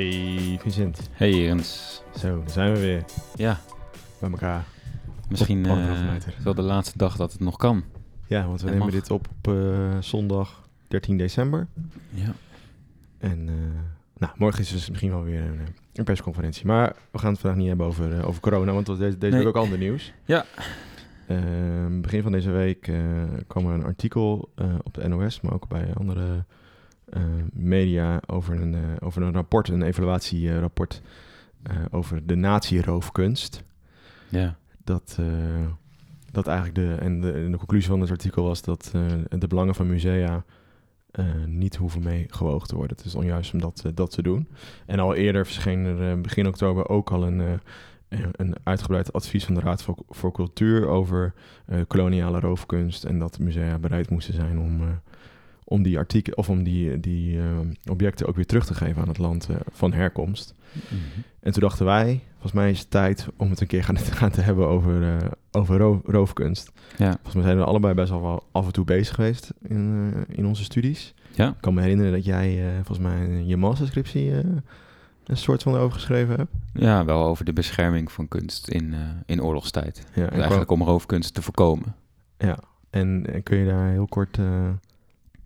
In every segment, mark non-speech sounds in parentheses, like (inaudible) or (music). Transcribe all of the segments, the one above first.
Hey Vincent. Hey Jens. Zo, daar zijn we weer Ja, bij elkaar. misschien Op anderhalve eh, wel de laatste dag dat het nog kan. Ja, want we nemen mag. dit op op eh, zondag 13 december. Ja. En eh, nou, morgen is dus misschien wel weer een, een persconferentie. Maar we gaan het vandaag niet hebben over, over corona, want deze, deze Nee. week ook ander nieuws. Ja. Ehm, begin van deze week kwam er een artikel op de NOS, maar ook bij andere media over een, eh, over een rapport, een evaluatierapport eh over de nazi-roofkunst. Ja. dat, eh, dat eigenlijk de, en de, en de conclusie van het artikel was dat eh, de belangen van musea eh, niet hoeven meegewogen te worden. Het is onjuist om dat, eh, dat te doen. En al eerder verscheen er eh, begin oktober ook al een, eh, een uitgebreid advies van de Raad voor, voor Cultuur over eh, koloniale roofkunst en dat musea bereid moesten zijn om, eh, om die artikelen of om die, die eh, objecten ook weer terug te geven aan het land eh, van herkomst. Mhm. En toen dachten wij, volgens mij is het tijd om het een keer gaan, (laughs) gaan te hebben over, eh, over roo- roofkunst. Ja. Volgens mij zijn we allebei best wel af en toe bezig geweest in, eh, in onze studies. Ja. Ik kan me herinneren dat jij volgens mij je masterscriptie een soort van over geschreven hebt. ja, wel over de bescherming van kunst in, in oorlogstijd. Ja, Dus en, eigenlijk om roofkunst te voorkomen. ja. En, en kun je daar heel kort eh,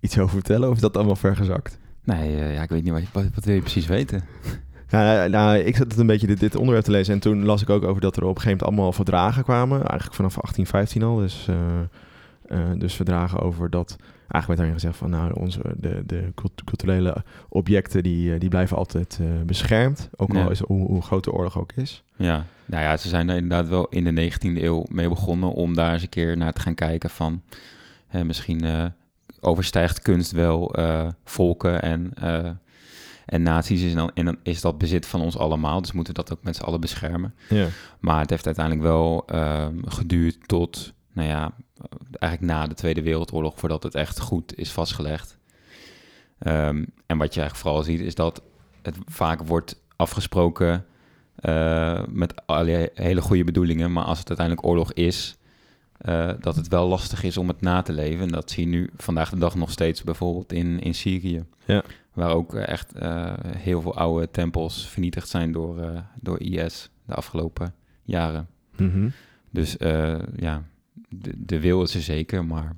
iets over vertellen? Of is dat allemaal vergezakt? Nee, eh, ja, ik weet niet, wat, wat, wat wil je precies weten? (laughs) Nou, nou, ik zat het een beetje dit, dit onderwerp te lezen en toen las ik ook over dat er op een gegeven moment allemaal verdragen kwamen. Eigenlijk vanaf 1815 al. Dus, eh, eh, dus verdragen over dat. Eigenlijk werd daarin gezegd van nou, onze, de, de cult- culturele objecten die, die blijven altijd beschermd. Ook al is hoe, hoe groot de oorlog ook is. Ja, nou ja, ze zijn er inderdaad wel in de 19e eeuw mee begonnen om daar eens een keer naar te gaan kijken van misschien overstijgt kunst wel eh, volken en, eh, en naties dan, en dan is dat bezit van ons allemaal, dus moeten we dat ook met z'n allen beschermen. Ja. Maar het heeft uiteindelijk wel ehm, geduurd tot, nou ja, eigenlijk na de Tweede Wereldoorlog voordat het echt goed is vastgelegd. Ehm, en wat je eigenlijk vooral ziet is dat het vaak wordt afgesproken eh, met alle hele goede bedoelingen, maar als het uiteindelijk oorlog is, eh, dat het wel lastig is om het na te leven. En dat zie je nu vandaag de dag nog steeds bijvoorbeeld in, in Syrië. Ja. Waar ook eh, echt eh, heel veel oude tempels vernietigd zijn door, door IS de afgelopen jaren. Mhm. Dus ja, de, de wil is er zeker, maar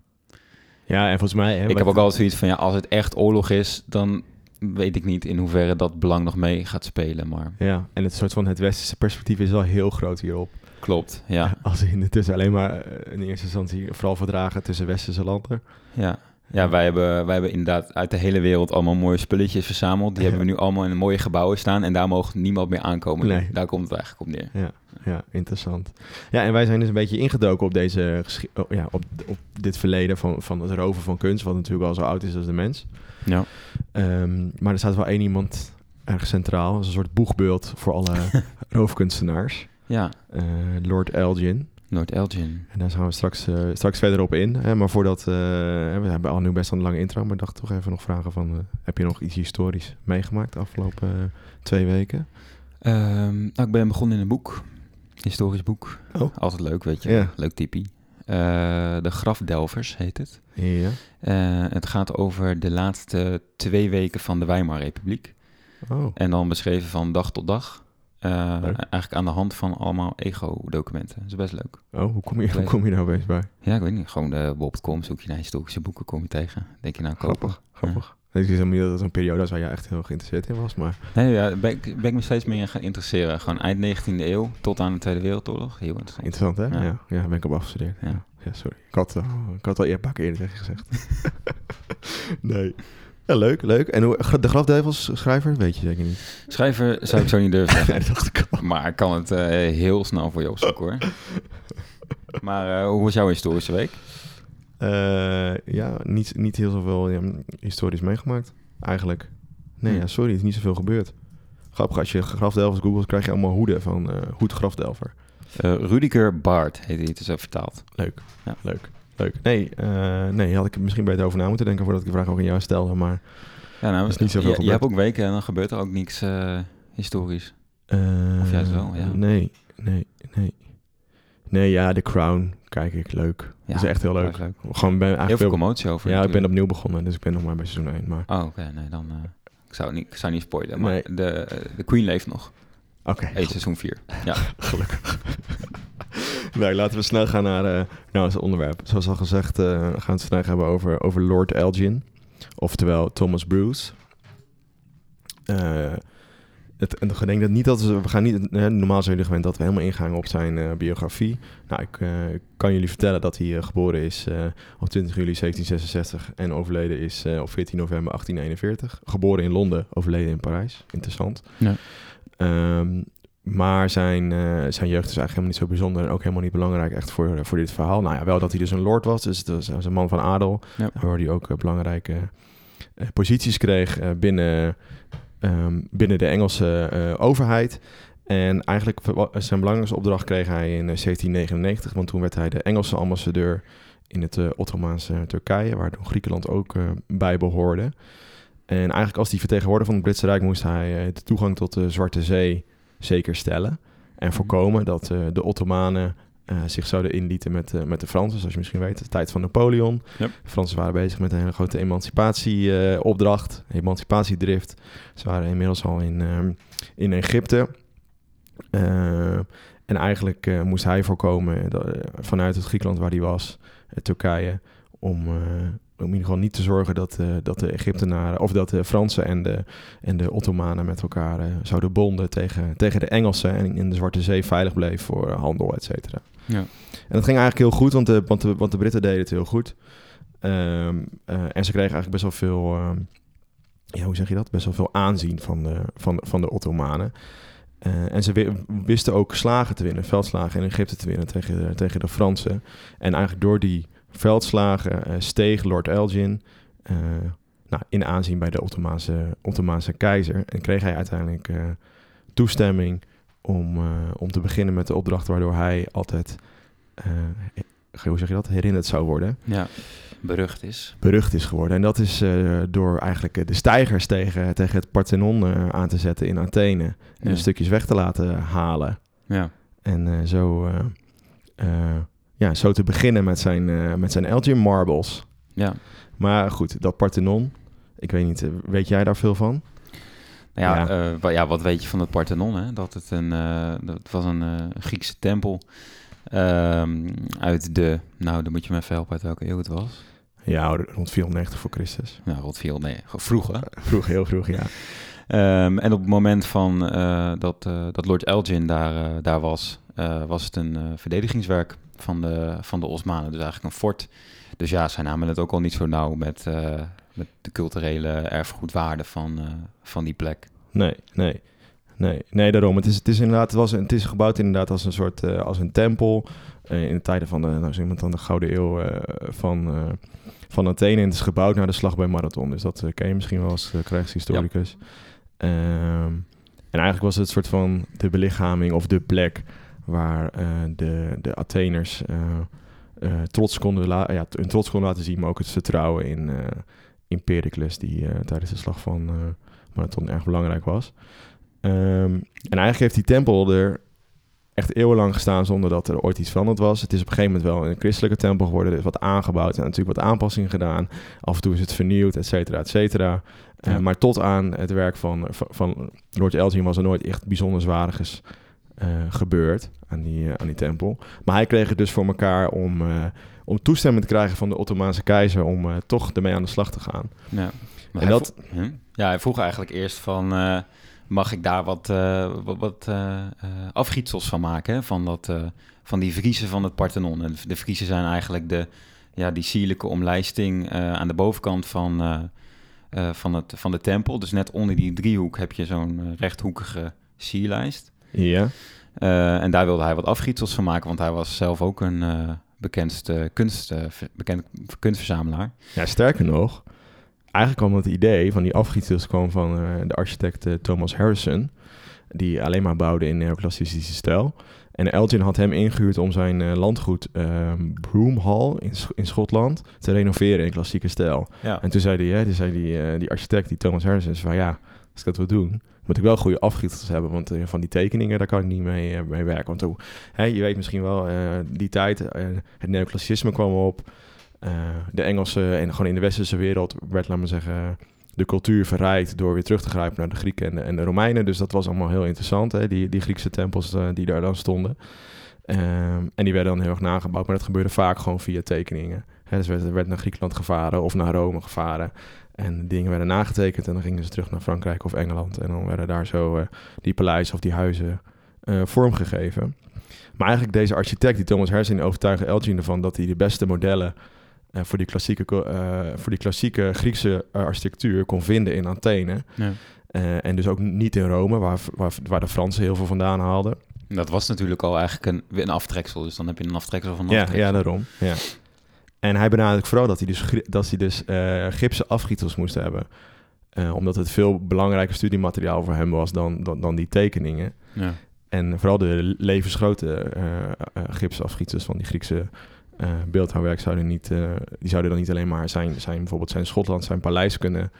ja, en volgens mij... hè, ik heb ook altijd zoiets van, ja, als het echt oorlog is, dan weet ik niet in hoeverre dat belang nog mee gaat spelen, maar Ja, en het soort van het westerse perspectief is wel heel groot hierop. Klopt, ja. (laughs) Als in het is alleen maar eh, in eerste instantie vooral verdragen tussen westerse landen. Ja, ja wij, hebben, wij hebben inderdaad uit de hele wereld allemaal mooie spulletjes verzameld. Die Ja. hebben we nu allemaal in mooie gebouwen staan en daar mogen niemand meer aankomen. Nee. Daar komt het eigenlijk op neer. Ja, ja, interessant. Ja, en wij zijn dus een beetje ingedoken op, deze, oh, ja, op, op dit verleden van, van het roven van kunst, wat natuurlijk al zo oud is als de mens. Ja. Ehm, maar er staat wel één iemand erg centraal, is een soort boegbeeld voor alle (laughs) roofkunstenaars. Ja, Eh, Lord Elgin. Noord-Elgin. En daar gaan we straks, eh, straks verder op in. Hè? Maar voordat, eh, we hebben al nu best een lange intro, maar ik dacht toch even nog vragen van, heb je nog iets historisch meegemaakt de afgelopen twee weken? Ehm, nou, ik ben begonnen in een boek. Historisch boek. Oh. Altijd leuk, weet je. Ja. Leuk typie. De Grafdelvers heet het. Ja. Het gaat over de laatste twee weken van de Weimarrepubliek. Oh, En dan beschreven van dag tot dag. Eh, eigenlijk aan de hand van allemaal ego-documenten. Dat is best leuk. oh hoe, kom je, hoe kom je nou opeens bij? Ja, ik weet niet. Gewoon uh, bol.com zoek je naar historische boeken, kom je tegen. Denk je nou kopen? Grappig, grappig. Ik wist helemaal niet dat het een periode was waar jij echt heel geïnteresseerd in was, maar... Nee, ja, daar ben ik, ben ik me steeds meer in gaan interesseren. Gewoon eind 19e eeuw tot aan de Tweede Wereldoorlog. Heel interessant. Interessant, hè? Ja, Ja. ja, ben ik op afgestudeerd. Ja. Ja. sorry. Ik had, uh, ik had al eerder tegen je gezegd. (laughs) nee. Ja, leuk, leuk. En hoe, de Grafduivels schrijver? Weet je zeker niet. Schrijver zou ik zo niet durven (laughs) zeggen. nee, dacht ik al. Maar ik kan het eh, heel snel voor je opzoeken hoor. (laughs) Maar eh, hoe was jouw historische week? Eh, ja, niet, niet heel zoveel ja, historisch meegemaakt, eigenlijk. Nee, Hm. ja, sorry, het is niet zoveel gebeurd. Grappig, als je Grafdelvers googelt, krijg je allemaal hoeden van Hoed Grafdelver. Rudiger Bart heet hij, het is ook vertaald. Leuk, Ja. leuk, leuk. Nee, eh, nee, had ik misschien beter over na moeten denken voordat ik de vraag ook aan jou stelde, maar... Ja, nou, is niet zoveel je, je hebt ook weken en dan gebeurt er ook niks eh, historisch. eh, Of juist wel, ja. Nee, nee, nee. Nee, ja, The Crown kijk ik, leuk. Ja, dat is echt heel leuk. Gewoon ben Heel eigenlijk veel weer- commotie over. Ja, ik ben opnieuw begonnen, dus ik ben nog maar bij seizoen 1. Maar Oh, oké. Nee, dan... ik zou niet, ik zou niet spoilen, maar Nee. de, de Queen leeft nog. Oké, Eet seizoen 4. Ja. (laughs) gelukkig. (laughs) nee, laten we snel gaan naar, eh naar ons onderwerp. Zoals al gezegd, eh, gaan we het vandaag hebben over, over Lord Elgin. Oftewel Thomas Bruce. Eh, het, en ik denk dat niet dat we, we gaan niet, eh, normaal zijn jullie gewend dat we helemaal ingaan op zijn biografie. Nou, ik kan jullie vertellen dat hij geboren is op 20 juli 1766 en overleden is op 14 november 1841. Geboren in Londen, overleden in Parijs. Interessant. Ja. Ehm, maar zijn, eh, zijn jeugd is eigenlijk helemaal niet zo bijzonder en ook helemaal niet belangrijk echt voor, voor dit verhaal. Nou ja, wel dat hij dus een lord was, dus het was, een man van adel. Ja. Waar hij ook eh, belangrijke eh, posities kreeg binnen, ehm, binnen de Engelse overheid. En eigenlijk zijn belangrijkste opdracht kreeg hij in eh, 1799, want toen werd hij de Engelse ambassadeur in het Ottomaanse Turkije, waar toen Griekenland ook bij behoorde. En eigenlijk als die vertegenwoordiger van het Britse Rijk moest hij eh, de toegang tot de Zwarte Zee zeker stellen. En voorkomen dat eh, de Ottomanen eh, zich zouden inlieten met, eh, met de Fransen. Zoals je misschien weet, de tijd van Napoleon. Yep. De Fransen waren bezig met een hele grote emancipatieopdracht, emancipatiedrift. Ze waren inmiddels al in, ehm, in Egypte. En eigenlijk moest hij voorkomen dat, vanuit het Griekenland waar hij was, Turkije, om, om in ieder geval niet te zorgen dat, eh, dat de Egyptenaren, of dat de Fransen en de, en de Ottomanen met elkaar eh, zouden bonden tegen, tegen de Engelsen en in de Zwarte Zee veilig bleef voor handel, et cetera. Ja. En dat ging eigenlijk heel goed, want de, want de, want de Britten deden het heel goed. Ehm, eh, en ze kregen eigenlijk best wel veel, ehm, ja, hoe zeg je dat? Best wel veel aanzien van de, van, van de Ottomanen. Eh, en ze wi- wisten ook slagen te winnen, veldslagen in Egypte te winnen tegen tegen de Fransen. En eigenlijk door die veldslagen eh, steeg Lord Elgin eh, nou, in aanzien bij de Ottomaanse, Ottomaanse keizer. En kreeg hij uiteindelijk eh, toestemming om, om te beginnen met de opdracht waardoor hij altijd, hoe zeg je dat, herinnerd zou worden ja, berucht is. berucht is geworden. En dat is door eigenlijk de stijgers tegen, tegen het Parthenon aan te zetten in Athene. En Ja. stukjes weg te laten halen. Ja, En zo, ja, zo te beginnen met zijn, eh, met zijn Elgin Marbles. ja. Maar goed, dat Parthenon, ik weet niet, eh, weet jij daar veel van? Nou ja, Ja. eh, ja, wat weet je van het Parthenon? Hè? Dat het een, dat was een Griekse tempel ehm, uit de, nou dan moet je me even helpen uit welke eeuw het was. Ja, rond 490 voor Christus. Nou, rond veel, nee, vroeg hè. Vroeg, heel vroeg, ja. Ehm, en op het moment van, dat, dat Lord Elgin daar, daar was, eh, was het een eh, verdedigingswerk van de, van de Osmanen. Dus eigenlijk een fort. Dus ja, zij namen het ook al niet zo nauw met, eh, met de culturele erfgoedwaarde van, van die plek. Nee, nee. Nee, nee, daarom. Het is, het is inderdaad, het, was, het is gebouwd inderdaad als een soort, als een tempel. in de tijden van de, nou zeg iemand dan de Gouden Eeuw van, van Athene. En het is gebouwd naar de slag bij Marathon. Dus dat ken je misschien wel als krijgshistoricus. Ehm, en eigenlijk was het een soort van de belichaming of de plek waar eh, de, de Atheners eh, eh, trots konden la- ja, hun trots konden laten zien, maar ook het vertrouwen in, in Pericles, die tijdens de slag van Marathon erg belangrijk was. Ehm, en eigenlijk heeft die tempel er echt eeuwenlang gestaan zonder dat er ooit iets veranderd was. Het is op een gegeven moment wel een christelijke tempel geworden. Er is wat aangebouwd en natuurlijk wat aanpassingen gedaan. Af en toe is het vernieuwd, et cetera, et cetera. Maar tot aan het werk van, van, van Lord Elgin was er nooit echt bijzonder zwariges eh, gebeurd aan die, eh, aan die tempel. Maar hij kreeg het dus voor elkaar om, eh, om toestemming te krijgen van de Ottomaanse keizer om toch ermee aan de slag te gaan. Ja. Maar En hij dat- Hm? Ja, hij vroeg eigenlijk eerst van... mag ik daar wat, eh, wat, wat afgietsels van maken? Hè? Van, dat, van die vriezen van het Parthenon. En de vriezen zijn eigenlijk de, ja, die sierlijke omlijsting aan de bovenkant van, van, het, van de tempel. Dus net onder die driehoek heb je zo'n rechthoekige sierlijst. Ja. Eh, en daar wilde hij wat afgietsels van maken, want hij was zelf ook een eh bekendste kunst, eh, bekend kunstverzamelaar. Ja, sterker nog, eigenlijk kwam het idee van die afgietsels kwam van de architect Thomas Harrison, die alleen maar bouwde in neoclassicische stijl. En Elgin had hem ingehuurd om zijn landgoed ehm Broomhall in, Sch- in Schotland te renoveren in klassieke stijl. Ja, En toen zei die, hè, toen zei die, die architect, die Thomas Harrison, zei van ja, als ik dat wil doen, moet ik wel goede afgietsels hebben, want eh, van die tekeningen, daar kan ik niet mee, eh, mee werken. Want hoe, je weet misschien wel, eh, die tijd, het neoclassicisme kwam op, de Engelse en gewoon in de westerse wereld werd, laat maar zeggen, de cultuur verrijkt door weer terug te grijpen naar de Grieken en de, en de Romeinen. Dus dat was allemaal heel interessant, hè? Die, die Griekse tempels die daar dan stonden. Ehm, en die werden dan heel erg nagebouwd, maar dat gebeurde vaak gewoon via tekeningen. Hè, dus werd, er werd naar Griekenland gevaren of naar Rome gevaren. En de dingen werden nagetekend en dan gingen ze terug naar Frankrijk of Engeland. En dan werden daar zo uh, die paleizen of die huizen uh, vormgegeven. Maar eigenlijk deze architect, die Thomas Herzing, overtuigde Elgin ervan dat hij de beste modellen uh, voor, die klassieke, voor die klassieke Griekse architectuur kon vinden in Athene. Ja. en dus ook niet in Rome, waar, waar, waar de Fransen heel veel vandaan haalden. Dat was natuurlijk al eigenlijk een, een aftreksel, dus dan heb je een aftreksel van een ja, aftreksel. Ja, daarom. Ja. En hij benadrukt vooral dat hij dus, dat hij dus uh, gipsen afgietels moest hebben. Uh, omdat het veel belangrijker studiemateriaal voor hem was dan, dan, dan die tekeningen. Ja. En vooral de levensgrote uh, afgietels van die Griekse beeldhouwwerk zouden, niet, die zouden dan niet alleen maar zijn, zijn bijvoorbeeld zijn Schotland, zijn paleis kunnen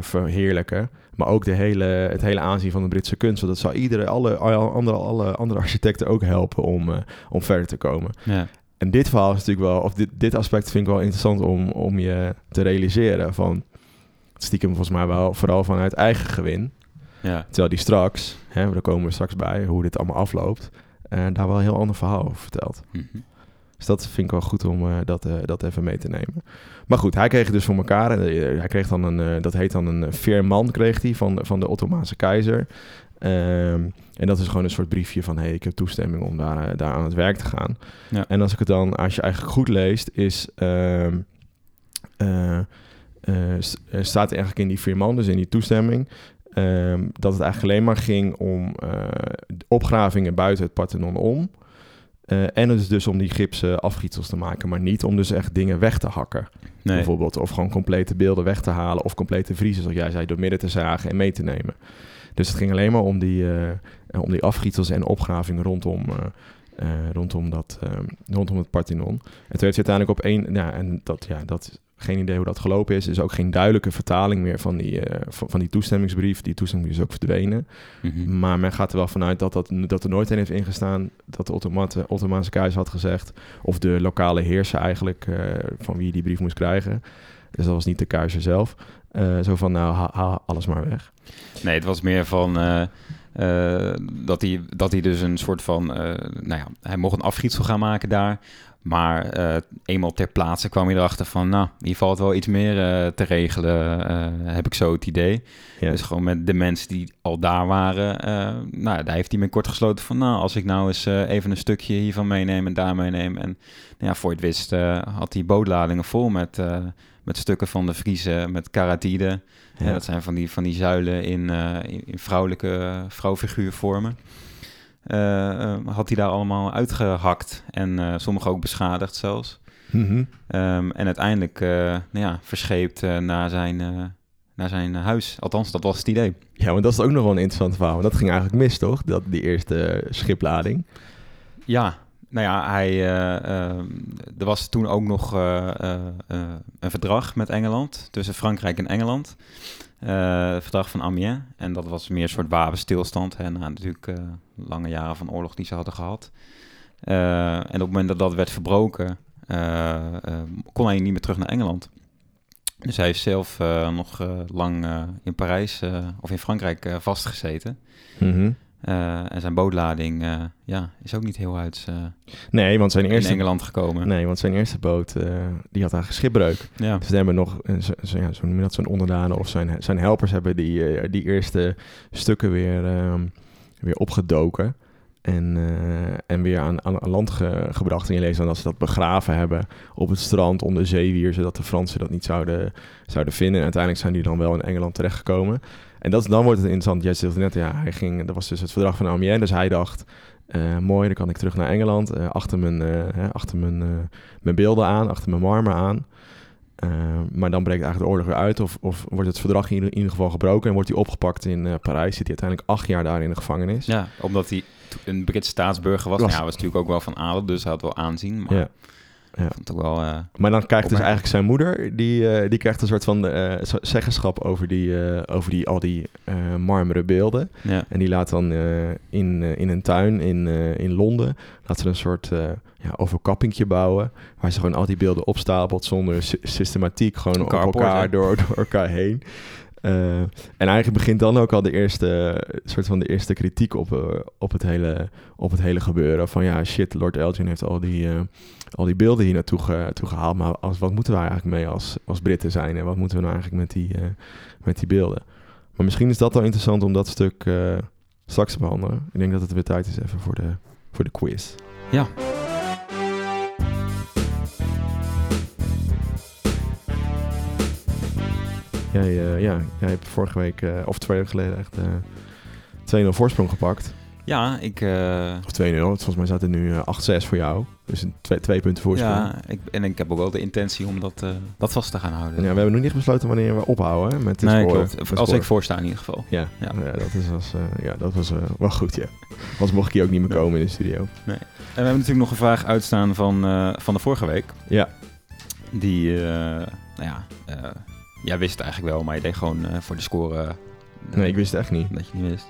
verheerlijken. Maar ook de hele, het hele aanzien van de Britse kunst. Want dat zou iedere, alle, alle, andere, alle andere architecten ook helpen om, om verder te komen. Ja. En dit verhaal is natuurlijk wel, of dit, dit aspect vind ik wel interessant om, om je te realiseren. Van stiekem volgens mij wel vooral vanuit eigen gewin. Ja. Terwijl die straks, hè, daar komen we straks bij, hoe dit allemaal afloopt, uh, daar wel een heel ander verhaal over vertelt. Mm -hmm. Dus dat vind ik wel goed om uh, dat, uh, dat even mee te nemen. Maar goed, hij kreeg het dus voor elkaar. En hij kreeg dan een, dat heet dan een veerman, kreeg hij van, van de Ottomaanse keizer. Um, en dat is gewoon een soort briefje van... hey, ik heb toestemming om daar, daar aan het werk te gaan. Ja. En als ik het dan, als je eigenlijk goed leest... is... Um, uh, uh, staat eigenlijk in die vier man, dus in die toestemming... Um, dat het eigenlijk alleen maar ging om uh, opgravingen buiten het Parthenon om... Uh, en het is dus om die gipsen afgietsels te maken, maar niet om dus echt dingen weg te hakken. Nee. Bijvoorbeeld, of gewoon complete beelden weg te halen, of complete vriezen, zoals jij zei, door midden te zagen en mee te nemen. Dus het ging alleen maar om die, uh, om die afgietsels en opgravingen rondom, uh, rondom, dat, rondom het Parthenon. En toen heeft hij uiteindelijk op één, ja, en dat, ja, dat, geen idee hoe dat gelopen is. Er is ook geen duidelijke vertaling meer van die, van, van, die toestemmingsbrief. Die toestemmingsbrief is ook verdwenen. Mm -hmm. Maar men gaat er wel vanuit dat, dat, dat er nooit in heeft ingestaan dat de Ottomaanse, Ottomaanse keizer had gezegd, of de lokale heerser eigenlijk, van wie die brief moest krijgen. Dus dat was niet de keizer zelf. Uh, zo van, nou, haal ha, alles maar weg. Nee, het was meer van... Uh, uh, dat, hij, dat hij dus een soort van... nou ja, hij mocht een afgietsel gaan maken daar. Maar eenmaal ter plaatse kwam hij erachter van... Nou, hier valt wel iets meer te regelen, heb ik zo het idee. Ja. Dus gewoon met de mensen die al daar waren... nou, daar heeft hij mee kort gesloten van... Nou, als ik nou eens even een stukje hiervan meeneem en daar meeneem... En nou ja, voor je het wist had hij bootladingen vol met met stukken van de Friese, met karatide. Ja. dat zijn van die, van die zuilen in, in, in, vrouwelijke vrouwfiguurvormen. Uh, uh, had hij daar allemaal uitgehakt en sommige ook beschadigd zelfs. Mm -hmm. um, en uiteindelijk nou ja, verscheept naar, zijn, naar zijn huis. Althans, dat was het idee. Ja, maar dat is ook nog wel een interessant verhaal. Dat ging eigenlijk mis, toch? Dat, die eerste schiplading. Ja, nou ja, hij, uh, uh, er was toen ook nog uh, een verdrag met Engeland, tussen Frankrijk en Engeland. Het verdrag van Amiens. En dat was meer een soort wapenstilstand. Hè, na natuurlijk lange jaren van oorlog die ze hadden gehad. en op het moment dat dat werd verbroken, kon hij niet meer terug naar Engeland. Dus hij heeft zelf nog lang in Parijs of in Frankrijk vastgezeten. -hmm. Uh, en zijn bootlading uh, ja, is ook niet heel uit uh, nee, want zijn eerste, in Engeland gekomen. Nee, want zijn eerste boot die had eigenlijk schipbreuk. Ja. Dus hebben nog, zo, zo, ja, dat, zijn onderdanen of zijn, zijn helpers hebben die, die eerste stukken weer, weer opgedoken. En, en weer aan, aan land ge, gebracht. En je leest dan dat ze dat begraven hebben op het strand onder zeewier, zodat de Fransen dat niet zouden, zouden vinden. En uiteindelijk zijn die dan wel in Engeland terechtgekomen. En dat, dan wordt het interessant. Jij zegt net, ja, hij ging, dat was dus het verdrag van Amiens. Dus hij dacht, uh, mooi, dan kan ik terug naar Engeland. Uh, achter mijn, uh, achter mijn, mijn beelden aan, achter mijn marmer aan. maar dan breekt eigenlijk de oorlog weer uit. Of, of wordt het verdrag in ieder, in ieder geval gebroken en wordt hij opgepakt in Parijs. Zit hij uiteindelijk acht jaar daar in de gevangenis. Ja, omdat hij een Britse staatsburger was. was. Nou, ja, was natuurlijk ook wel van adel, dus hij had wel aanzien. Maar... Ja. Ja. Ik wel, uh, maar dan krijgt dus eigenlijk zijn moeder, die, uh, die krijgt een soort van uh, zeggenschap over, die, over die, al die marmeren beelden. Ja. En die laat dan in, in een tuin in, in Londen, laat ze een soort ja, overkappingje bouwen, waar ze gewoon al die beelden opstapelt zonder systematiek, gewoon op elkaar, door, door elkaar heen. Eh, en eigenlijk begint dan ook al de eerste, soort van de eerste kritiek op, eh, op, het hele, op het hele gebeuren. Van ja, shit, Lord Elgin heeft al die, eh, al die beelden hier naartoe toe gehaald. Maar als, wat moeten we eigenlijk mee als, als Britten zijn? En wat moeten we nou eigenlijk met die, eh, met die beelden? Maar misschien is dat wel interessant om dat stuk eh, straks te behandelen. Ik denk dat het weer tijd is even voor de, voor de quiz. Ja. Jij, eh, ja, jij hebt vorige week, eh, of twee weken geleden, echt eh 2-0 voorsprong gepakt. Ja, ik... Of 2-0, volgens mij staat het nu eh, 8-6 voor jou. Dus een twee, twee punten voorsprong. ja, ik, en ik heb ook wel de intentie om dat, dat vast te gaan houden. Ja, we hebben nog niet besloten wanneer we ophouden hè, met de nee, score. klopt. met Als ik voorsta in ieder geval. Ja, Ja. ja. dat, is als, ja, dat was wel goed, ja. Anders mocht ik hier ook niet meer komen in de studio. En we hebben natuurlijk nog een vraag uitstaan van, van de vorige week. Ja, Die, nou ja, jij wist het eigenlijk wel, maar je deed gewoon eh, voor de score... eh, nee, ik wist het echt niet. Dat je niet wist.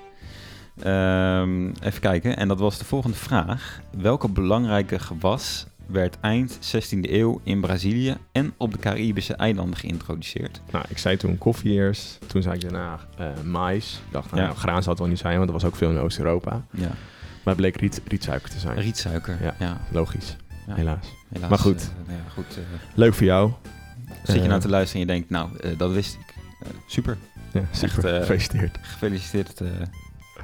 Ehm, even kijken. En dat was de volgende vraag. Welke belangrijke gewas werd eind 16e eeuw in Brazilië en op de Caribische eilanden geïntroduceerd? Nou, ik zei toen koffie eerst. Toen zei ik daarna eh mais. Ik dacht, nou, Ja. ja, graan zou het wel niet zijn, want er was ook veel in Oost-Europa. Ja, Maar het bleek riet, rietsuiker te zijn. rietsuiker. Ja, Ja. Logisch, ja, helaas. helaas, Maar goed. ja, goed Leuk voor jou. Zit je Eh, nou te luisteren en je denkt, nou, eh, dat wist ik. Eh, super. Ja, super. eh, Gefeliciteerd. Gefeliciteerd eh,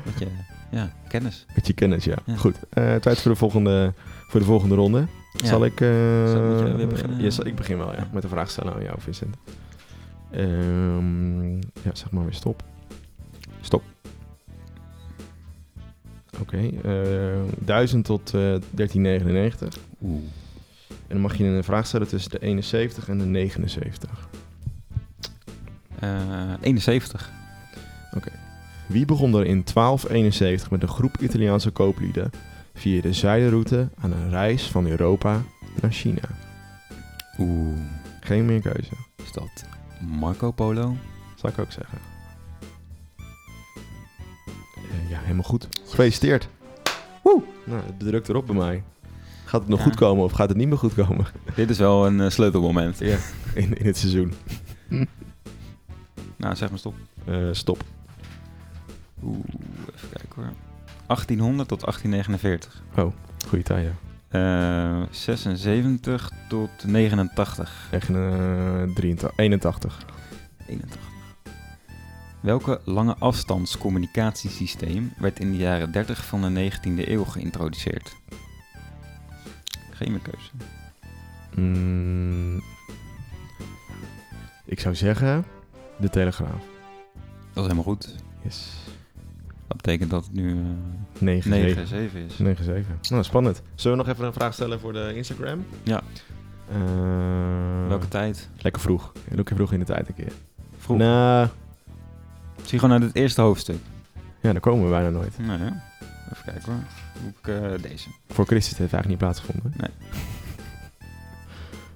met je ja, kennis. Met je kennis, ja. Ja. Goed. Eh, tijd voor de volgende, voor de volgende ronde. Ja. Zal ik... eh, Zal- je weer beginnen? Ja, zal- ik begin wel, ja. Met een vraag stellen aan jou, Vincent. Ehm, ja, zeg maar weer stop. Stop. Oké. eh 1000 tot eh 1399. Oeh. En dan mag je een vraag stellen tussen de 71 en de 79. Eh, 71. Wie begon er in 1271 met een groep Italiaanse kooplieden via de zijderoute aan een reis van Europa naar China? Oeh. Geen meer keuze, Is dat Marco Polo? zou ik ook zeggen. Eh, ja, helemaal goed. Gefeliciteerd. Woe! Nou, het drukt erop bij mij. Gaat het nog Ja. goed komen of gaat het niet meer goed komen (laughs) Dit is wel een eh, sleutelmoment. Ja. (laughs) in, in het seizoen? (laughs) Nou, zeg maar stop. Eh, stop. Oeh, even kijken hoor. 1800 tot 1849. Goeie tijden. Eh 76 tot 89. Echt eh 83, 81. 81. Welke lange afstandscommunicatiesysteem werd in de jaren 30 van de 19e eeuw geïntroduceerd? Geen meer keuze. Mm, ik zou zeggen de Telegraaf. Dat is helemaal goed. Yes. Dat betekent dat het nu 9, 9, 7. 7 is. 9, 7. Nou, spannend. Zullen we nog even een vraag stellen voor de Instagram? Ja. Eh, Welke tijd? Lekker vroeg. Lekker vroeg in de tijd een keer. Vroeg. Nou, Zie gewoon naar het eerste hoofdstuk. ja, daar komen we bijna nooit. Ja. Even kijken hoor. Doe ik eh, deze. Voor Christus heeft het eigenlijk niet plaatsgevonden.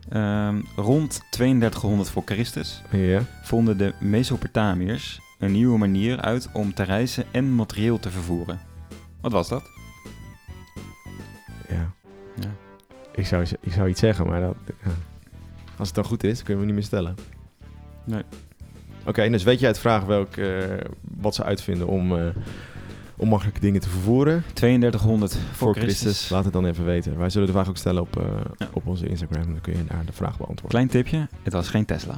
Ehm, rond 3200 voor Christus vonden de Mesopotamiërs een nieuwe manier uit om te reizen en materieel te vervoeren. Wat was dat? ja. Ja. Ik, zou, ik zou iets zeggen, maar dat, ja. als het dan goed is, kunnen we niet meer stellen. Nee. Oké, dus weet jij het vraag welk, eh, wat ze uitvinden om, eh om makkelijke dingen te vervoeren? 3200 voor, Christus. Christus. Laat het dan even weten. Wij zullen de vraag ook stellen op, eh, Ja. op onze Instagram. Dan kun je daar de vraag beantwoorden. Klein tipje, het was geen Tesla.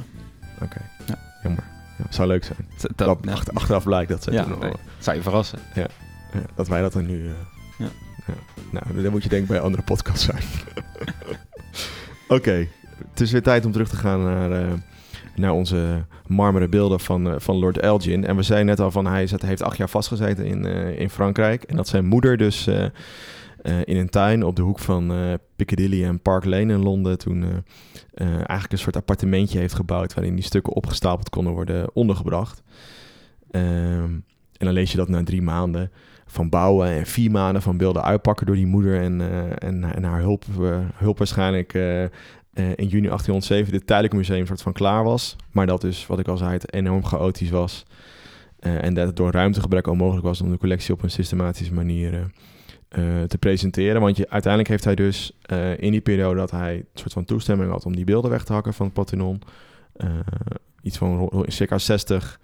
Oké. Ja. Jammer. Ja, zou leuk zijn. Dat, Dat, ja. achter- achteraf blijkt dat ze Ja, nee. Zou je verrassen. ja, dat wij dat er nu... eh, Ja. ja. Nou, dan moet je denk ik bij andere podcasts zijn. (laughs) Oké. Het is weer tijd om terug te gaan naar, eh, naar onze marmeren beelden van, eh, van Lord Elgin. En we zeiden net al van hij zat, heeft acht jaar vastgezeten in, eh, in Frankrijk. En dat zijn moeder dus eh, in een tuin op de hoek van Piccadilly en Park Lane in Londen... toen eigenlijk een soort appartementje heeft gebouwd... waarin die stukken opgestapeld konden worden ondergebracht. Ehm, en dan lees je dat na drie maanden van bouwen en vier maanden van beelden uitpakken door die moeder en, en, en haar hulp, hulp waarschijnlijk eh, eh, in juni 1807 dit tijdelijke museum soort van klaar was. Maar dat dus, wat ik al zei, het enorm chaotisch was. Eh, en dat het door ruimtegebrek onmogelijk was om de collectie op een systematische manier eh, te presenteren. Want je, uiteindelijk heeft hij dus in die periode dat hij een soort van toestemming had om die beelden weg te hakken van het Parthenon, iets van circa 60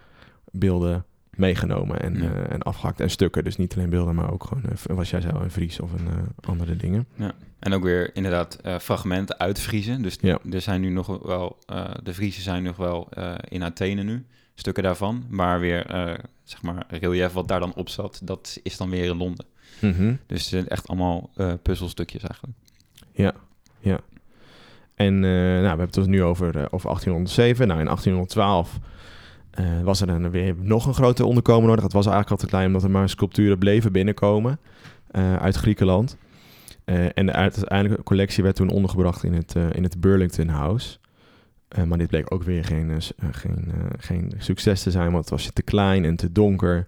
beelden meegenomen en, Ja. eh, en afgehakt. En stukken, dus niet alleen beelden, maar ook gewoon, eh, wat jij zei, een vries of een, eh, andere dingen. En ook weer inderdaad fragmenten uitvriezen. Dus Ja. er zijn nu nog wel, de Vriezen zijn nog wel in Athene nu, stukken daarvan. Maar weer, zeg maar, relief wat daar dan op zat, dat is dan weer in Londen. Mhm. Dus het zijn echt allemaal puzzelstukjes eigenlijk. En eh, nou, we hebben het dus nu over, over 1807. Nou, in 1812 eh, was er dan weer nog een grote onderkomen nodig. Het was eigenlijk al te klein omdat er maar sculpturen bleven binnenkomen eh, uit Griekenland. Eh, en de uiteindelijke collectie werd toen ondergebracht in het, in het Burlington House. Maar dit bleek ook weer geen, geen, geen succes te zijn, want het was te klein en te donker.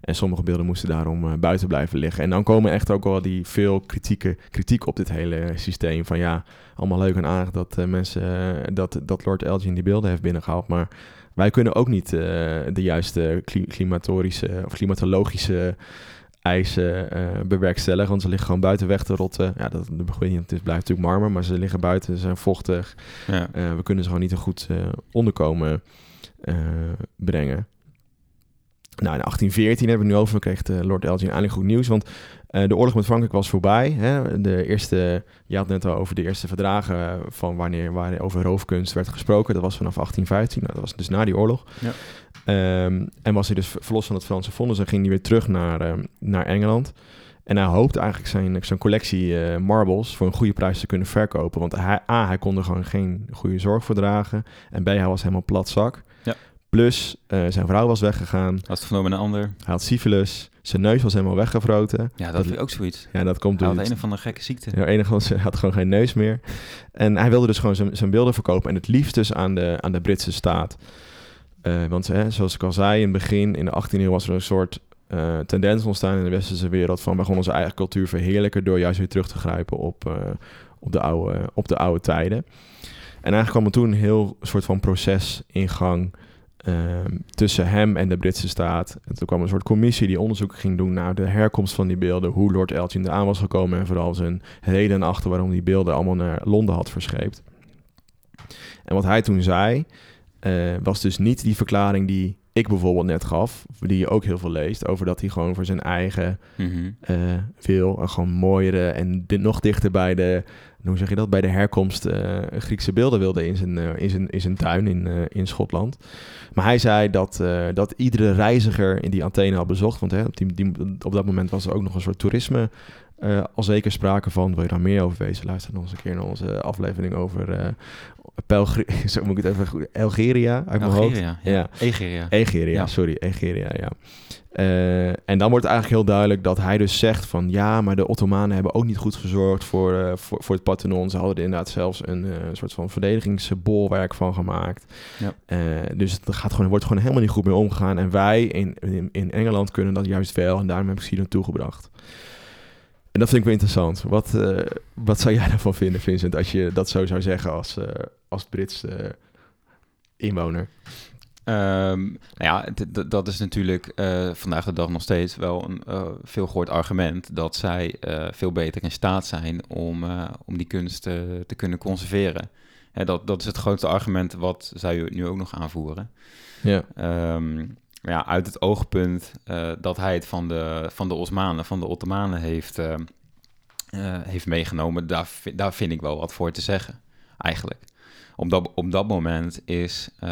En sommige beelden moesten daarom buiten blijven liggen. En dan komen echt ook wel die veel kritieke, kritiek op dit hele systeem. Van ja, allemaal leuk en aardig dat mensen dat, dat Lord Elgin die beelden heeft binnengehaald. Maar wij kunnen ook niet eh, de juiste kli- klimatorische of klimatologische eisen eh, bewerkstelligen. Want ze liggen gewoon buiten weg te rotten. Ja, dat, dat weet niet, het is, blijft natuurlijk marmer, maar ze liggen buiten, ze zijn vochtig. Ja. Eh, we kunnen ze gewoon niet een goed onderkomen brengen. Nou, in 1814 hebben we het nu over, kreeg de Lord Elgin eindelijk goed nieuws. Want eh, de oorlog met Frankrijk was voorbij. Hè? De eerste, je had net al over de eerste verdragen van wanneer, waar over roofkunst werd gesproken. Dat was vanaf 1815. Nou, dat was dus na die oorlog. Ja. Ehm, en was hij dus verlost van het Franse vonnis en ging hij weer terug naar, naar Engeland. En hij hoopte eigenlijk zijn, zijn collectie eh, marbles voor een goede prijs te kunnen verkopen. Want hij, A, hij kon er gewoon geen goede zorg voor dragen. En B, hij was helemaal plat zak. Plus, eh, zijn vrouw was weggegaan. Had het vernomen een ander. Hij had syfilis. Zijn neus was helemaal weggevroten. Ja, dat ik ook zoiets. Ja, dat komt Hij door had het- een of andere gekke ziekte. ja, enige was, hij had gewoon geen neus meer. En hij wilde dus gewoon zijn, zijn beelden verkopen. En het liefst dus aan de, aan de Britse staat. Eh, want hè, zoals ik al zei, in het begin, in de 18e eeuw, was er een soort eh, tendens ontstaan in de westerse wereld. van we gaan onze eigen cultuur verheerlijken. door juist weer terug te grijpen op, op, de, oude, op de oude tijden. En eigenlijk kwam er toen een heel soort van proces in gang. Ehm, tussen hem en de Britse staat. En toen kwam een soort commissie die onderzoek ging doen naar de herkomst van die beelden, hoe Lord Elgin eraan was gekomen en vooral zijn reden achter waarom die beelden allemaal naar Londen had verscheept. En wat hij toen zei, eh, was dus niet die verklaring die ik bijvoorbeeld net gaf, die je ook heel veel leest, over dat hij gewoon voor zijn eigen Mhm. eh, wil, en gewoon mooiere en nog dichter bij de, hoe zeg je dat, bij de herkomst eh, Griekse beelden wilde in zijn, eh, in zijn, in zijn tuin in, eh, in Schotland. Maar hij zei dat, eh, dat iedere reiziger in die Athene had bezocht, want hè, op, die, die- op dat moment was er ook nog een soort toerisme eh, al zeker sprake van. Wil je daar meer over weten? Luister nog eens een keer naar onze aflevering over uh, (laughs) zo moet ik het even goed, Algeria uit mijn hoofd. Algeria, ja. Ja. Egeria. Egeria, Ja. sorry, Egeria, ja. Eh, en dan wordt eigenlijk heel duidelijk dat hij dus zegt van... ja, maar de Ottomanen hebben ook niet goed gezorgd voor, voor, voor het Parthenon. Ze hadden er inderdaad zelfs een soort van verdedigingsbolwerk van gemaakt. Ja. Dus het gaat gewoon, wordt gewoon helemaal niet goed mee omgegaan. En wij in, in, in Engeland kunnen dat juist wel. En daarom heb ik ze hier naartoe gebracht. En dat vind ik wel interessant. Wat, eh, wat zou jij daarvan vinden, Vincent, als je dat zo zou zeggen als, eh, als Brits eh, inwoner? Ehm, nou ja, dat is natuurlijk vandaag de dag nog steeds wel een uh, veel gehoord argument dat zij uh, veel beter in staat zijn om, uh, om die kunst te kunnen conserveren. Hè, dat, dat is het grootste argument wat zij nu ook nog aanvoeren. Ja. Um, ja, uit het oogpunt uh, dat hij het van de, van de Osmanen, van de Ottomanen heeft, uh, uh, heeft meegenomen, daar, daar vind ik wel wat voor te zeggen, eigenlijk. Op dat, op dat moment is uh,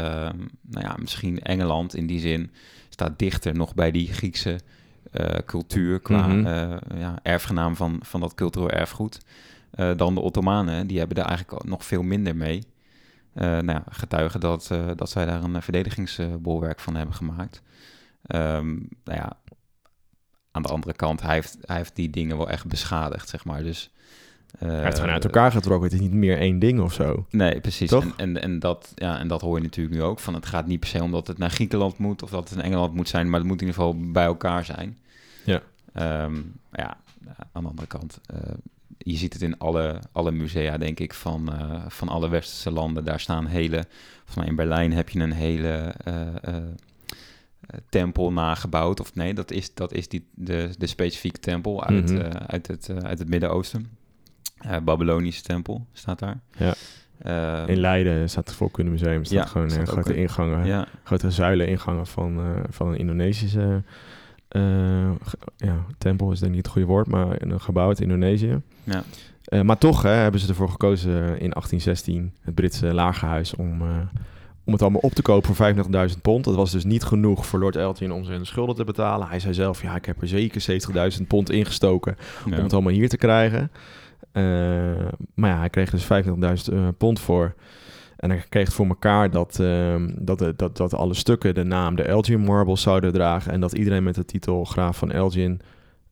nou ja, misschien Engeland in die zin staat dichter nog bij die Griekse cultuur qua mm -hmm. ja, erfgenaam van, van dat cultureel erfgoed dan de Ottomanen. Die hebben daar eigenlijk nog veel minder mee. Uh, nou ja, getuigen dat, uh, dat zij daar een verdedigingsbolwerk van hebben gemaakt. Um, nou ja, aan de andere kant, hij heeft, hij heeft die dingen wel echt beschadigd, zeg maar. Dus, uh, hij heeft gewoon uit elkaar getrokken. Het is niet meer één ding of zo. Nee, precies. Toch? En, en, en, dat, ja, en dat hoor je natuurlijk nu ook. Van het gaat niet per se omdat het naar Griekenland moet of dat het in Engeland moet zijn, maar het moet in ieder geval bij elkaar zijn. Ja. Um, ja, aan de andere kant, uh, je ziet het in alle, alle musea, denk ik, van, uh, van alle westerse landen. Daar staan hele... Volgens mij in Berlijn heb je een hele uh, uh, tempel nagebouwd. Of nee, dat is, dat is die, de, de specifieke tempel uit, Mhm. uit het, uit het Midden-Oosten. Babylonische tempel staat daar. Ja. Eh, In Leiden staat het Volkundemuseum. staat Ja, gewoon staat eh, grote een- ingangen, ja, grote zuilen ingangen van, eh, van een Indonesische eh, ja, tempel is denk ik niet het goede woord, maar een gebouw uit Indonesië. ja. Eh, maar toch hè, hebben ze ervoor gekozen in 1816, het Britse lagerhuis, om, eh, om het allemaal op te kopen voor 35.000 pond. Dat was dus niet genoeg voor Lord Elgin om zijn schulden te betalen. Hij zei zelf, ja, ik heb er zeker 70.000 pond ingestoken Ja. om het allemaal hier te krijgen. Maar ja, hij kreeg dus 25.000 eh, pond voor. En hij kreeg het voor elkaar dat, ehm, dat, de- dat, dat alle stukken de naam de Elgin Marbles zouden dragen. En dat iedereen met de titel Graaf van Elgin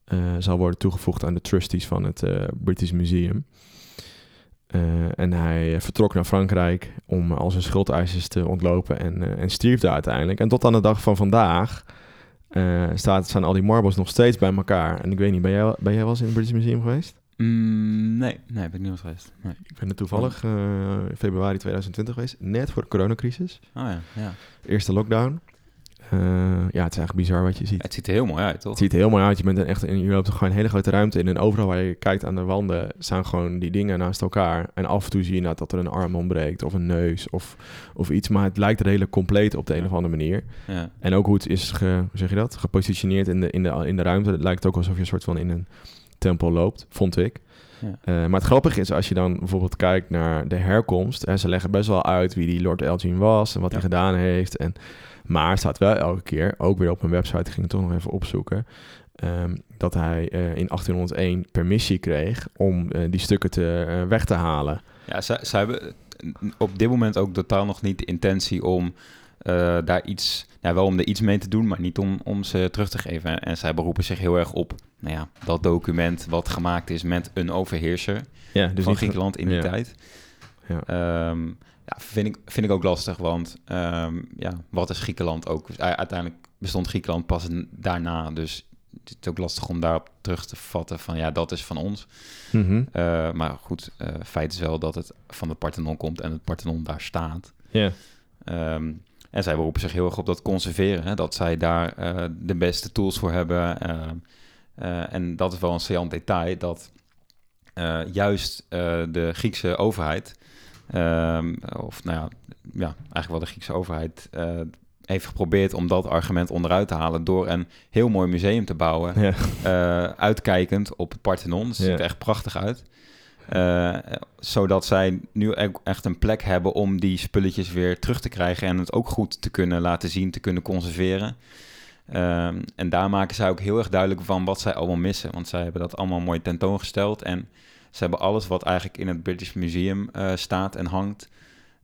eh, zou worden toegevoegd aan de trustees van het eh, British Museum. Eh, en hij vertrok naar Frankrijk om al zijn schuldeisers te ontlopen en, eh, en stierf daar uiteindelijk. En tot aan de dag van vandaag eh, staan al die marbles nog steeds bij elkaar. En ik weet niet, ben jij, ben jij wel eens in het British Museum geweest? Mm, nee, nee, ben ik niet geweest. Nee. Ik ben er toevallig eh, in februari 2020 geweest, net voor de coronacrisis. Oh ja, ja. Eerste lockdown. Eh, ja, het is eigenlijk bizar wat je ziet. Het ziet er heel mooi uit, toch? Het ziet er heel mooi uit. Je, bent echt in, je loopt er gewoon een hele grote ruimte in. En overal waar je kijkt aan de wanden staan gewoon die dingen naast elkaar. En af en toe zie je nou dat er een arm ontbreekt of een neus of, of iets. Maar het lijkt redelijk compleet op de een of andere manier. Ja. En ook hoe het is ge, hoe zeg je dat? gepositioneerd in de, in, de, in de ruimte. Het lijkt ook alsof je een soort van in een tempel loopt, vond ik. Ja. Eh, maar het grappige is, als je dan bijvoorbeeld kijkt naar de herkomst... Hè, ze leggen best wel uit wie die Lord Elgin was en wat hij gedaan heeft. En, maar het staat wel elke keer, ook weer op een website, ik ging het toch nog even opzoeken... ehm, dat hij eh, in 1801 permissie kreeg om eh, die stukken te, weg te halen. Ja, zij, zij hebben op dit moment ook totaal nog niet de intentie om eh, daar iets, ja, wel om er iets mee te doen, maar niet om, om ze terug te geven. En zij beroepen zich heel erg op nou ja, dat document wat gemaakt is met een overheerser Ja, dus van Griekenland in die ja. tijd. Ja. Ehm, ja, vind ik, vind ik ook lastig, want ehm, ja, wat is Griekenland ook? Dus u- uiteindelijk bestond Griekenland pas daarna, dus het is ook lastig om daarop terug te vatten van ja, dat is van ons. Mhm. Uh, maar goed, uh, feit is wel dat het van het Parthenon komt en het Parthenon daar staat. Ja. Um, en zij beroepen zich heel erg op dat conserveren. Hè? Dat zij daar uh, de beste tools voor hebben. Uh, en dat is wel een saillant detail. Dat juist de Griekse overheid... Um, of nou ja, ja, eigenlijk wel de Griekse overheid... heeft geprobeerd om dat argument onderuit te halen... door een heel mooi museum te bouwen. Ja. uitkijkend op het Parthenon. Het ziet er echt prachtig uit. Uh, zodat zij nu echt een plek hebben om die spulletjes weer terug te krijgen en het ook goed te kunnen laten zien, te kunnen conserveren. Uh, en daar maken zij ook heel erg duidelijk van wat zij allemaal missen. Want zij hebben dat allemaal mooi tentoongesteld. En ze hebben alles wat eigenlijk in het British Museum uh, staat en hangt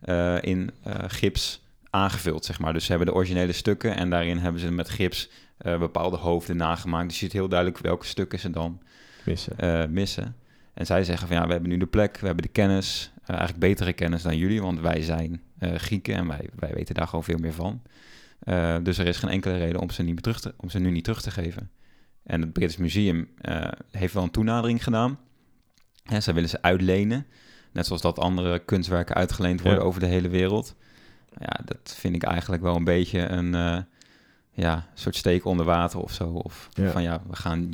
uh, in gips aangevuld, zeg maar. Dus ze hebben de originele stukken en daarin hebben ze met gips bepaalde hoofden nagemaakt. Dus je ziet heel duidelijk welke stukken ze dan missen. missen. En zij zeggen van ja, we hebben nu de plek, we hebben de kennis, uh, eigenlijk betere kennis dan jullie, want wij zijn uh, Grieken en wij, wij weten daar gewoon veel meer van. Uh, dus er is geen enkele reden om ze, niet terug te, om ze nu niet terug te geven. En het British Museum heeft wel een toenadering gedaan. En zij willen ze uitlenen, net zoals dat andere kunstwerken uitgeleend worden ja. over de hele wereld. Ja, dat vind ik eigenlijk wel een beetje een ja, een soort steek onder water of zo. Of ja. van ja, we gaan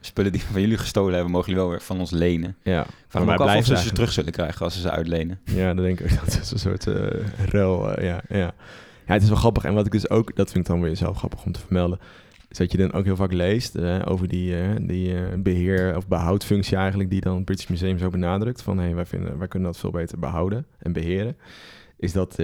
spullen die we van jullie gestolen hebben, mogen jullie wel weer van ons lenen. Ja, van maar blijven ze ze terug zullen krijgen als ze ze uitlenen. Ja, dan denk ik (laughs) dat is een soort uh, ruil. Uh, ja, ja. ja, het is wel grappig. En wat ik dus ook, dat vind ik dan weer zelf grappig om te vermelden, is dat je dan ook heel vaak leest uh, over die, die beheer- of behoudfunctie eigenlijk, die dan het British Museum zo benadrukt. Van hé, hey, wij, vinden, wij kunnen dat veel beter behouden en beheren. Is dat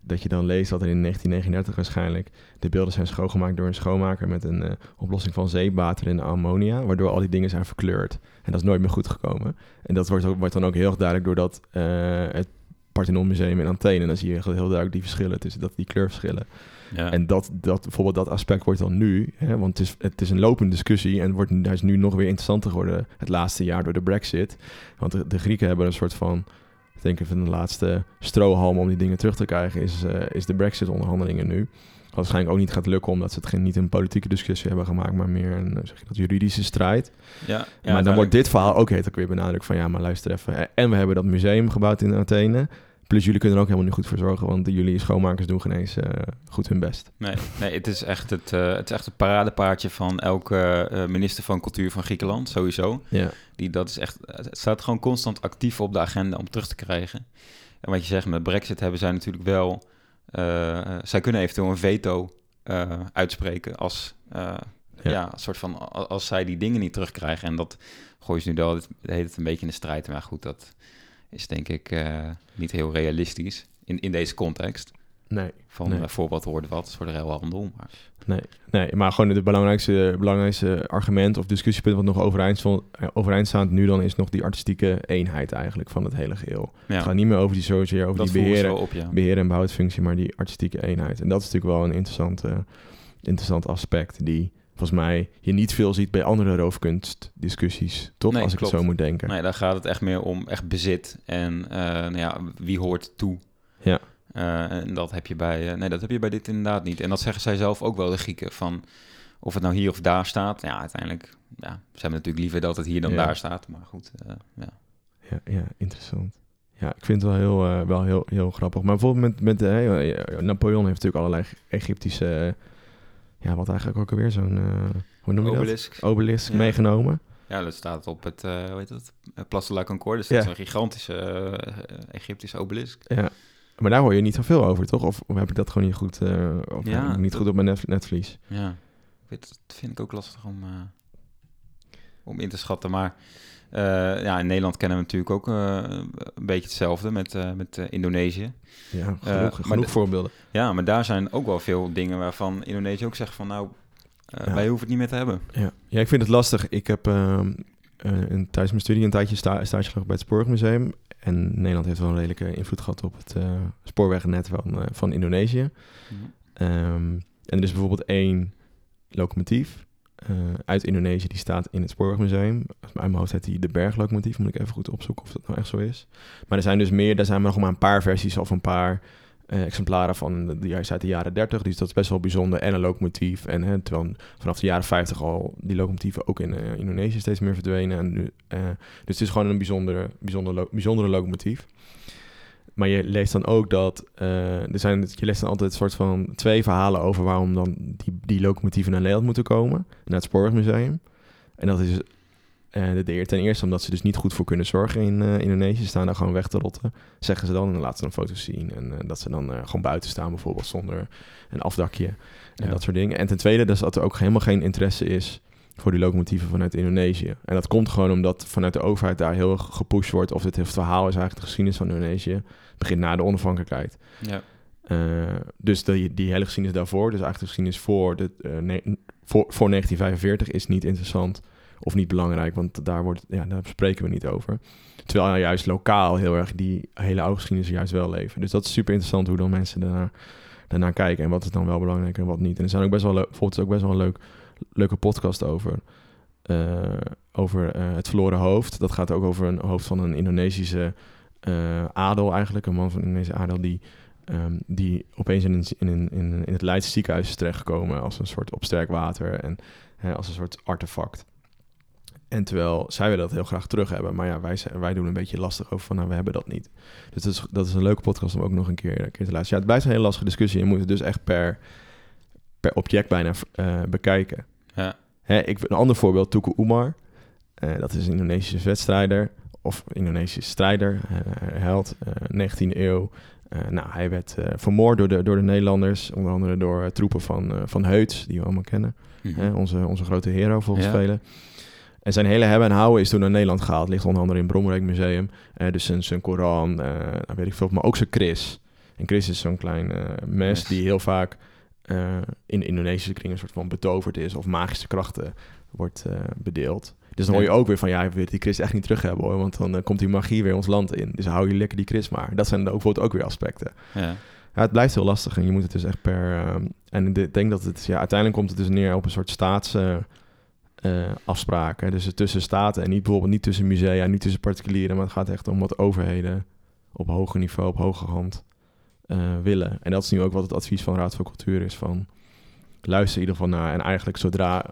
dat je dan leest dat er in 1939 waarschijnlijk de beelden zijn schoongemaakt door een schoonmaker met een uh, oplossing van zeewater en ammonia, waardoor al die dingen zijn verkleurd. En dat is nooit meer goed gekomen. En dat wordt, ook, wordt dan ook heel erg duidelijk doordat uh, het Parthenon Museum in Athene, en dan zie je heel duidelijk die verschillen tussen dat, die kleurverschillen. Ja. En dat, dat, bijvoorbeeld dat aspect wordt dan nu, hè, want het is, het is een lopende discussie en wordt, hij is nu nog weer interessanter geworden het laatste jaar door de brexit. Want de, de Grieken hebben een soort van ik denk even de laatste strohalm om die dingen terug te krijgen is, uh, is de Brexit-onderhandelingen nu. Wat waarschijnlijk ook niet gaat lukken, omdat ze het geen, niet een politieke discussie hebben gemaakt, maar meer een zeg je dat, juridische strijd. Ja, ja, maar dan wordt dit verhaal ook heet ook weer benadrukt van ja, maar luister even. En we hebben dat museum gebouwd in Athene. Plus jullie kunnen er ook helemaal niet goed voor zorgen, want jullie schoonmakers doen geen eens eh, goed hun best. Nee, nee het, is echt het, uh, het is echt het paradepaardje van elke uh, minister van cultuur van Griekenland, sowieso. Ja. Die, dat is echt, het staat gewoon constant actief op de agenda om terug te krijgen. En wat je zegt, met Brexit hebben zij natuurlijk wel... zij kunnen eventueel een veto uitspreken als... Ja. ja. een soort van als zij die dingen niet terugkrijgen. En dat gooien ze nu wel, het heet het een beetje in de strijd. Maar goed, dat is denk ik uh, niet heel realistisch in, in deze context. Nee. Van nee. Uh, voorbeeld hoorde wat voor de ruilhandel. Maar... Nee, nee, maar gewoon het belangrijkste, belangrijkste argument of discussiepunt wat nog overeind, stond, overeind staat nu dan is nog die artistieke eenheid eigenlijk van het hele geheel. Ja. Het gaat niet meer over die zozeer over dat die beheren, op, ja. beheren en behoudfunctie, maar die artistieke eenheid. En dat is natuurlijk wel een interessant, uh, interessant aspect die volgens mij je niet veel ziet bij andere roofkunstdiscussies, toch? Nee, Als ik klopt. het zo moet denken. Nee, daar gaat het echt meer om echt bezit en uh, nou ja, wie hoort toe. Ja. Uh, en dat heb je bij, uh, nee, dat heb je bij dit inderdaad niet. En dat zeggen zij zelf ook wel, de Grieken, van of het nou hier of daar staat. Ja, uiteindelijk, ja, ze hebben natuurlijk liever dat het hier dan Ja. daar staat. Maar goed, ja. Ja, ja, interessant. Ja, ik vind het wel heel, wel heel, heel grappig. Maar bijvoorbeeld met, met Napoleon heeft natuurlijk allerlei Egyptische, ja, wat eigenlijk ook alweer zo'n, uh, hoe noem je Obelisk. dat? Obelisk Ja. meegenomen. Ja, dat staat op het, uh, hoe heet het, Place de la Concorde. Dat is Ja. zo'n gigantische uh, Egyptische obelisk. Ja, maar daar hoor je niet zoveel over, toch? Of, of heb ik dat gewoon niet goed, uh, of Ja, niet dat- goed op mijn net, netvlies? Ja, ik weet, dat vind ik ook lastig om, uh, om in te schatten. Maar uh, ja, in Nederland kennen we natuurlijk ook uh, een beetje hetzelfde met, uh, met Indonesië. Ja, genoeg, Eh, genoeg de- voorbeelden. Ja, maar daar zijn ook wel veel dingen waarvan Indonesië ook zegt van nou, Ja. wij hoeven het niet meer te hebben. Ja. ja, ik vind het lastig. Ik heb ehm, eh, een, tijdens mijn studie een tijdje sta stage gelopen bij het Spoorwegmuseum. En Nederland heeft wel een redelijke invloed gehad op het eh, spoorwegnet van, eh, van Indonesië. Ehm, en er is bijvoorbeeld één locomotief eh, uit Indonesië, die staat in het Spoorwegmuseum. Uit mijn hoofd heet die de berglocomotief, moet ik even goed opzoeken of dat nou echt zo is. Maar er zijn dus meer, daar zijn nog maar een paar versies of een paar eh, exemplaren van juist uit de jaren 30. Dus dat is best wel bijzonder. En een locomotief. En hè, terwijl vanaf de jaren 50 al die locomotieven ook in eh, Indonesië steeds meer verdwenen. En nu, dus het is gewoon een bijzondere, bijzondere, bijzondere locomotief. Maar je leest dan ook dat eh, er zijn, je leest dan altijd een soort van twee verhalen over waarom dan die, die locomotieven naar Nederland moeten komen, naar het Spoorwegmuseum. En dat is eh, de, ten eerste omdat ze dus niet goed voor kunnen zorgen in eh, Indonesië. Ze staan daar gewoon weg te rotten, zeggen ze dan. En dan laten ze dan foto's zien. En dat ze dan gewoon buiten staan, bijvoorbeeld zonder een afdakje. En Ja. dat soort dingen. En ten tweede dus dat er ook helemaal geen interesse is voor die locomotieven vanuit Indonesië. En dat komt gewoon omdat vanuit de overheid daar heel erg gepusht wordt. Of dit het verhaal is eigenlijk de geschiedenis van Indonesië. Het begint na de onafhankelijkheid. Ja, Eh, dus die, die hele geschiedenis daarvoor, dus eigenlijk de geschiedenis voor, de, eh, ne- voor, voor 1945, is niet interessant of niet belangrijk, want daar, wordt, ja, daar spreken we niet over. Terwijl nou juist lokaal heel erg die hele oude geschiedenis juist wel leven. Dus dat is super interessant hoe dan mensen daarnaar, daarnaar kijken en wat is dan wel belangrijk en wat niet. En er zijn ook best wel, bijvoorbeeld ook best wel een leuk, leuke podcast over. eh, over eh, het verloren hoofd. Dat gaat ook over een hoofd van een Indonesische eh, adel eigenlijk. Een man van Indonesische adel die Ehm, die opeens in, in, in, in het Leidse ziekenhuis is terechtgekomen als een soort op sterk water en hè, als een soort artefact. En terwijl zij willen dat heel graag terug hebben, maar ja, wij, wij doen een beetje lastig over van, nou, we hebben dat niet. Dus dat is, dat is een leuke podcast om ook nog een keer, een keer te luisteren. Ja, het blijft een hele lastige discussie. Je moet het dus echt per, per object bijna bekijken. Ja, Hè, ik, een ander voorbeeld, Tuku Umar. Eh, dat is een Indonesische wedstrijder of Indonesische strijder, eh, held, eh 19e eeuw. Eh, nou, hij werd vermoord door de, door de Nederlanders, onder andere door troepen van, van Heuts, die we allemaal kennen. Mhm. Onze, onze grote hero volgens Ja. velen. En zijn hele hebben en houden is toen naar Nederland gehaald. Ligt onder andere in het Bromrijk Museum. Dus zijn, zijn Koran, nou weet ik veel, maar ook zijn Chris. En Chris is zo'n klein mes Mes. die heel vaak eh, in Indonesische kring een soort van betoverd is of magische krachten wordt eh, bedeeld. Dus dan hoor je ook weer van, ja, we willen die Chris echt niet terug hebben hoor, want dan eh, komt die magie weer ons land in. Dus hou je lekker die Chris maar. Dat zijn ook, bijvoorbeeld ook weer aspecten. ja. Ja, het blijft heel lastig en je moet het dus echt per... ehm, en ik denk dat het... Ja, uiteindelijk komt het dus neer op een soort staats... eh, afspraken. Dus het tussen staten en niet bijvoorbeeld niet tussen musea, niet tussen particulieren, maar het gaat echt om wat overheden op hoger niveau, op hoge hand eh, willen. En dat is nu ook wat het advies van Raad voor Cultuur is van luister in ieder geval naar en eigenlijk zodra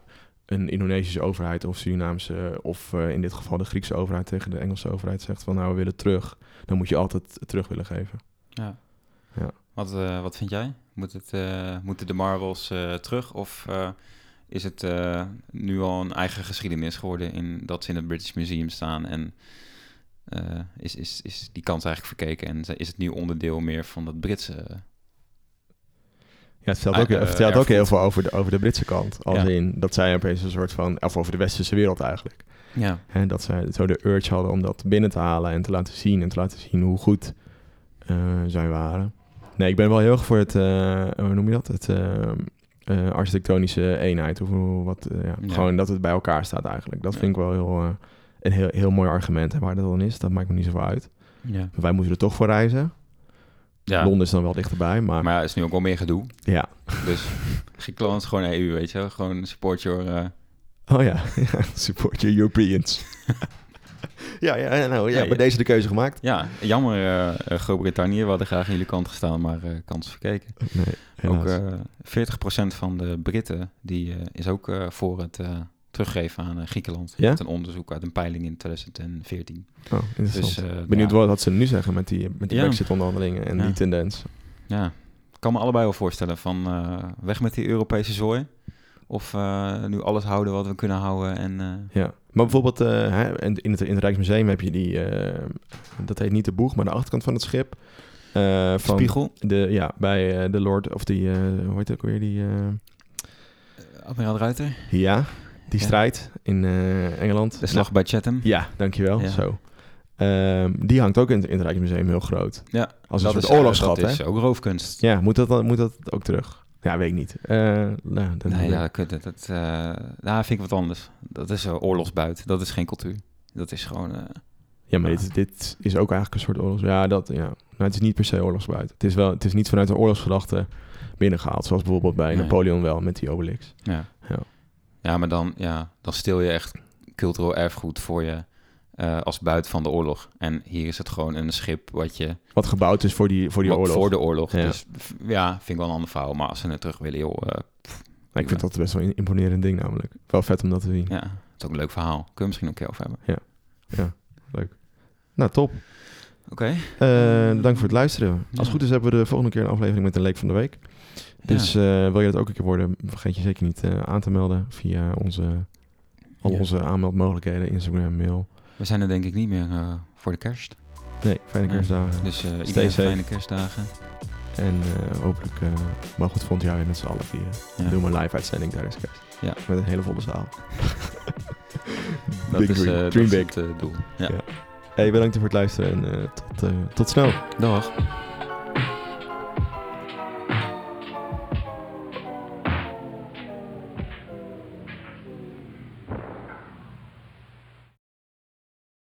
een Indonesische overheid of Surinaamse of eh, in dit geval de Griekse overheid tegen de Engelse overheid zegt van nou we willen terug, dan moet je altijd terug willen geven. Ja. Ja. Wat, eh, wat vind jij? Moet het, moeten de Marvels terug of is het nu al een eigen geschiedenis geworden in dat ze in het British Museum staan en eh, is, is, is die kans eigenlijk verkeken en is het nu onderdeel meer van dat Britse... Ja, het vertelt Ah, ook, eh, het vertelt ook heel veel over de, over de Britse kant. Als Ja. in dat zij opeens een soort van, of over de westerse wereld eigenlijk. Ja, dat zij zo de urge hadden om dat binnen te halen en te laten zien. En te laten zien hoe goed eh, zij waren. Nee, ik ben wel heel erg voor het, hoe noem je dat? Het architectonische eenheid. Of wat, ja. Gewoon dat het bij elkaar staat eigenlijk. Dat vind ik wel heel, een heel, heel mooi argument. En waar dat dan is, dat maakt me niet zoveel uit. ja. Wij moeten er toch voor reizen. ja. Londen is dan wel dichterbij, maar, Maar ja, is nu ook wel meer gedoe. ja. Dus (laughs) Griekenland is gewoon EU, weet je wel. Gewoon support your... eh, Oh ja, (laughs) support your Europeans. (laughs) ja, ja, nou, ja, Ja, bij deze de keuze gemaakt. ja, jammer eh, eh, Groot-Brittannië. We hadden graag aan jullie kant gestaan, maar eh kans verkeken. Nee. Ook eh 40% van de Britten die, eh, is ook eh, voor het eh, teruggeven aan eh, Griekenland. Ja? Uit een onderzoek uit een peiling in 2014. oh, interessant. Dus, eh, Benieuwd ja, wat, ze nu zeggen met die, met die Ja. Brexit-onderhandelingen en die tendens. ja, ik kan me allebei wel voorstellen van eh, weg met die Europese zooi. Of nu alles houden wat we kunnen houden. En, Ja. Maar bijvoorbeeld in, het, in het Rijksmuseum heb je die, dat heet niet de boeg, maar de achterkant van het schip. van Spiegel, De, ja, bij de Lord, of die, hoe heet het ook weer, die... Admiraal Ruiter, ja, die strijd in eh, Engeland. de slag bij Chatham. Ja, dankjewel. Zo. Ehm, die hangt ook in, het- in het Rijksmuseum heel groot. Ja, Als een dat soort is, oorlogsgat, Dat hè? is ook roofkunst. Ja, moet dat, dan, moet dat ook terug? Ja, weet ik niet. Eh, nou, dan Nee, ja, dat, dat, dat, eh, nou, vind ik wat anders. Dat is uh, oorlogsbuit. Dat is geen cultuur. Dat is gewoon... ja, maar. Dit, dit is ook eigenlijk een soort oorlogs... Ja, dat, ja. Nou, het is niet per se oorlogsbuit. Het is, wel, het is niet vanuit de oorlogsgedachte binnengehaald. Zoals bijvoorbeeld bij Nee. Napoleon wel met die Obelix. ja. Ja. Ja, maar dan, ja, dan stil je echt cultureel erfgoed voor je eh, als buit van de oorlog. En hier is het gewoon een schip wat je... Wat gebouwd is voor die, voor die oorlog. Voor de oorlog. Ja. Dus ja, vind ik wel een ander verhaal. Maar als ze het terug willen, joh... eh, ik vind dat best wel een imponerend ding namelijk. Wel vet om dat te zien. ja, het is ook een leuk verhaal. Kunnen we misschien ook een keer over hebben. Nou, top. Oké. Eh dank voor het luisteren. Als Ja. het goed is hebben we de volgende keer een aflevering met een leek van de week. Dus ja. eh, wil je dat ook een keer worden, vergeet je zeker niet eh, aan te melden via onze, al Ja. onze aanmeldmogelijkheden, Instagram, mail. We zijn er denk ik niet meer eh, voor de kerst. Nee, fijne kerstdagen. Dus iedereen safe. fijne kerstdagen. En eh, hopelijk eh mogen we het volgend jaar weer met z'n allen vieren. Ja. Doen we een live uitzending tijdens kerst. Ja. Met een hele volle zaal. (laughs) Dat big is, dream. dat dream is big. het eh, doel. Ja. Ja. Hey, bedankt voor het luisteren en tot, tot snel. Dag.